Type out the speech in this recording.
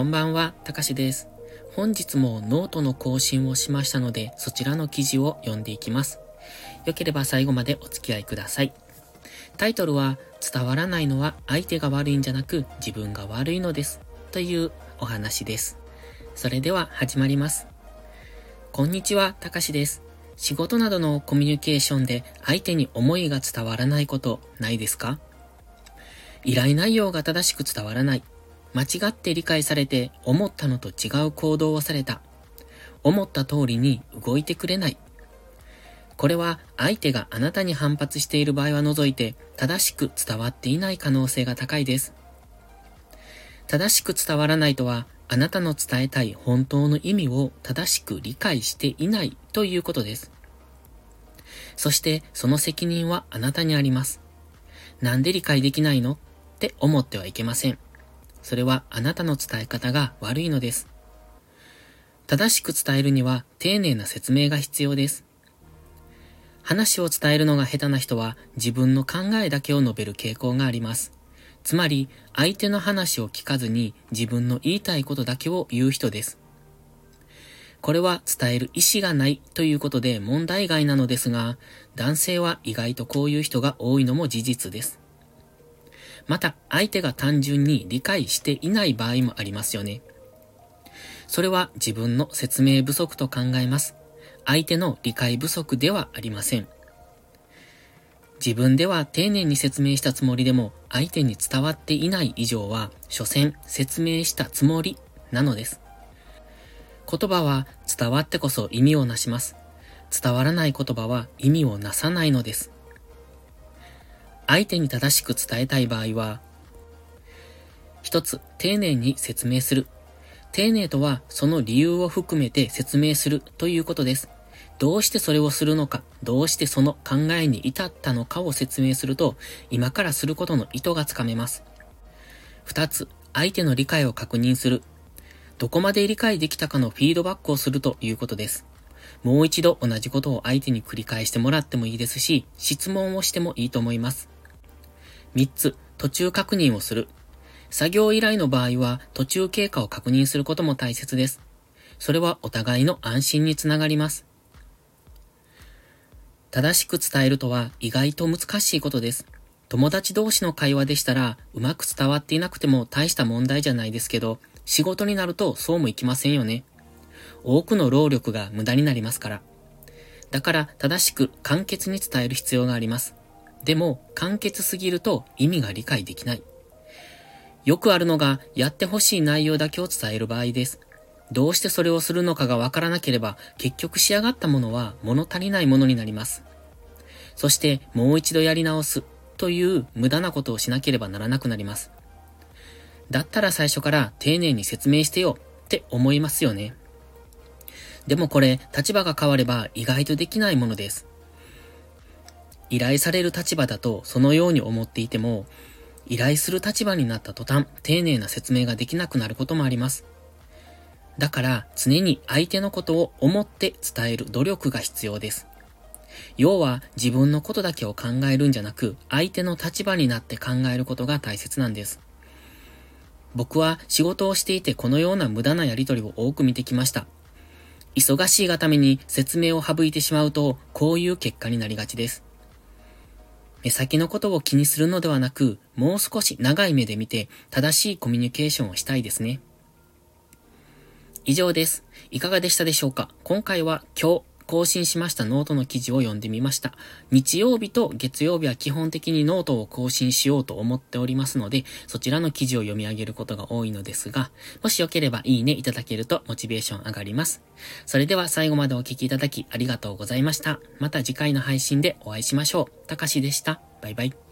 こんばんは、たかしです。本日もノートの更新をしましたので、そちらの記事を読んでいきます。よければ最後までお付き合いください。タイトルは、伝わらないのは相手が悪いんじゃなく自分が悪いのです。というお話です。それでは始まります。こんにちは、たかしです。仕事などのコミュニケーションで相手に思いが伝わらないことないですか？依頼内容が正しく伝わらない。間違って理解されて思ったのと違う行動をされた。思った通りに動いてくれない。これは相手があなたに反発している場合は除いて正しく伝わっていない可能性が高いです。正しく伝わらないとはあなたの伝えたい本当の意味を正しく理解していないということです。そしてその責任はあなたにあります。なんで理解できないの？って思ってはいけません。それはあなたの伝え方が悪いのです。正しく伝えるには丁寧な説明が必要です。話を伝えるのが下手な人は自分の考えだけを述べる傾向があります。つまり、相手の話を聞かずに自分の言いたいことだけを言う人です。これは伝える意思がないということで問題外なのですが、男性は意外とこういう人が多いのも事実です。また、相手が単純に理解していない場合もありますよね。それは自分の説明不足と考えます。相手の理解不足ではありません。自分では丁寧に説明したつもりでも相手に伝わっていない以上は、所詮説明したつもりなのです。言葉は伝わってこそ意味をなします。伝わらない言葉は意味をなさないのです。相手に正しく伝えたい場合は、一つ、丁寧に説明する。丁寧とは、その理由を含めて説明するということです。どうしてそれをするのか、どうしてその考えに至ったのかを説明すると、今からすることの意図がつかめます。二つ、相手の理解を確認する。どこまで理解できたかのフィードバックをするということです。もう一度同じことを相手に繰り返してもらってもいいですし、質問をしてもいいと思います。3つ、途中確認をする。作業依頼の場合は途中経過を確認することも大切です。それはお互いの安心につながります。正しく伝えるとは意外と難しいことです。友達同士の会話でしたらうまく伝わっていなくても大した問題じゃないですけど、仕事になるとそうもいきませんよね。多くの労力が無駄になりますから。だから正しく簡潔に伝える必要があります。でも、簡潔すぎると意味が理解できない。よくあるのが、やってほしい内容だけを伝える場合です。どうしてそれをするのかがわからなければ、結局仕上がったものは物足りないものになります。そして、もう一度やり直すという無駄なことをしなければならなくなります。だったら最初から丁寧に説明してよって思いますよね。でもこれ、立場が変われば意外とできないものです。依頼される立場だとそのように思っていても、依頼する立場になった途端、丁寧な説明ができなくなることもあります。だから常に相手のことを思って伝える努力が必要です。要は自分のことだけを考えるんじゃなく、相手の立場になって考えることが大切なんです。僕は仕事をしていてこのような無駄なやりとりを多く見てきました。忙しいがために説明を省いてしまうと、こういう結果になりがちです。目先のことを気にするのではなく、もう少し長い目で見て正しいコミュニケーションをしたいですね。以上です。いかがでしたでしょうか？今回は今日更新しましたノートの記事を読んでみました。日曜日と月曜日は基本的にノートを更新しようと思っておりますので、そちらの記事を読み上げることが多いのですが、もしよければいいねいただけるとモチベーション上がります。それでは最後までお聴きいただきありがとうございました。また次回の配信でお会いしましょう。たかしでした。バイバイ。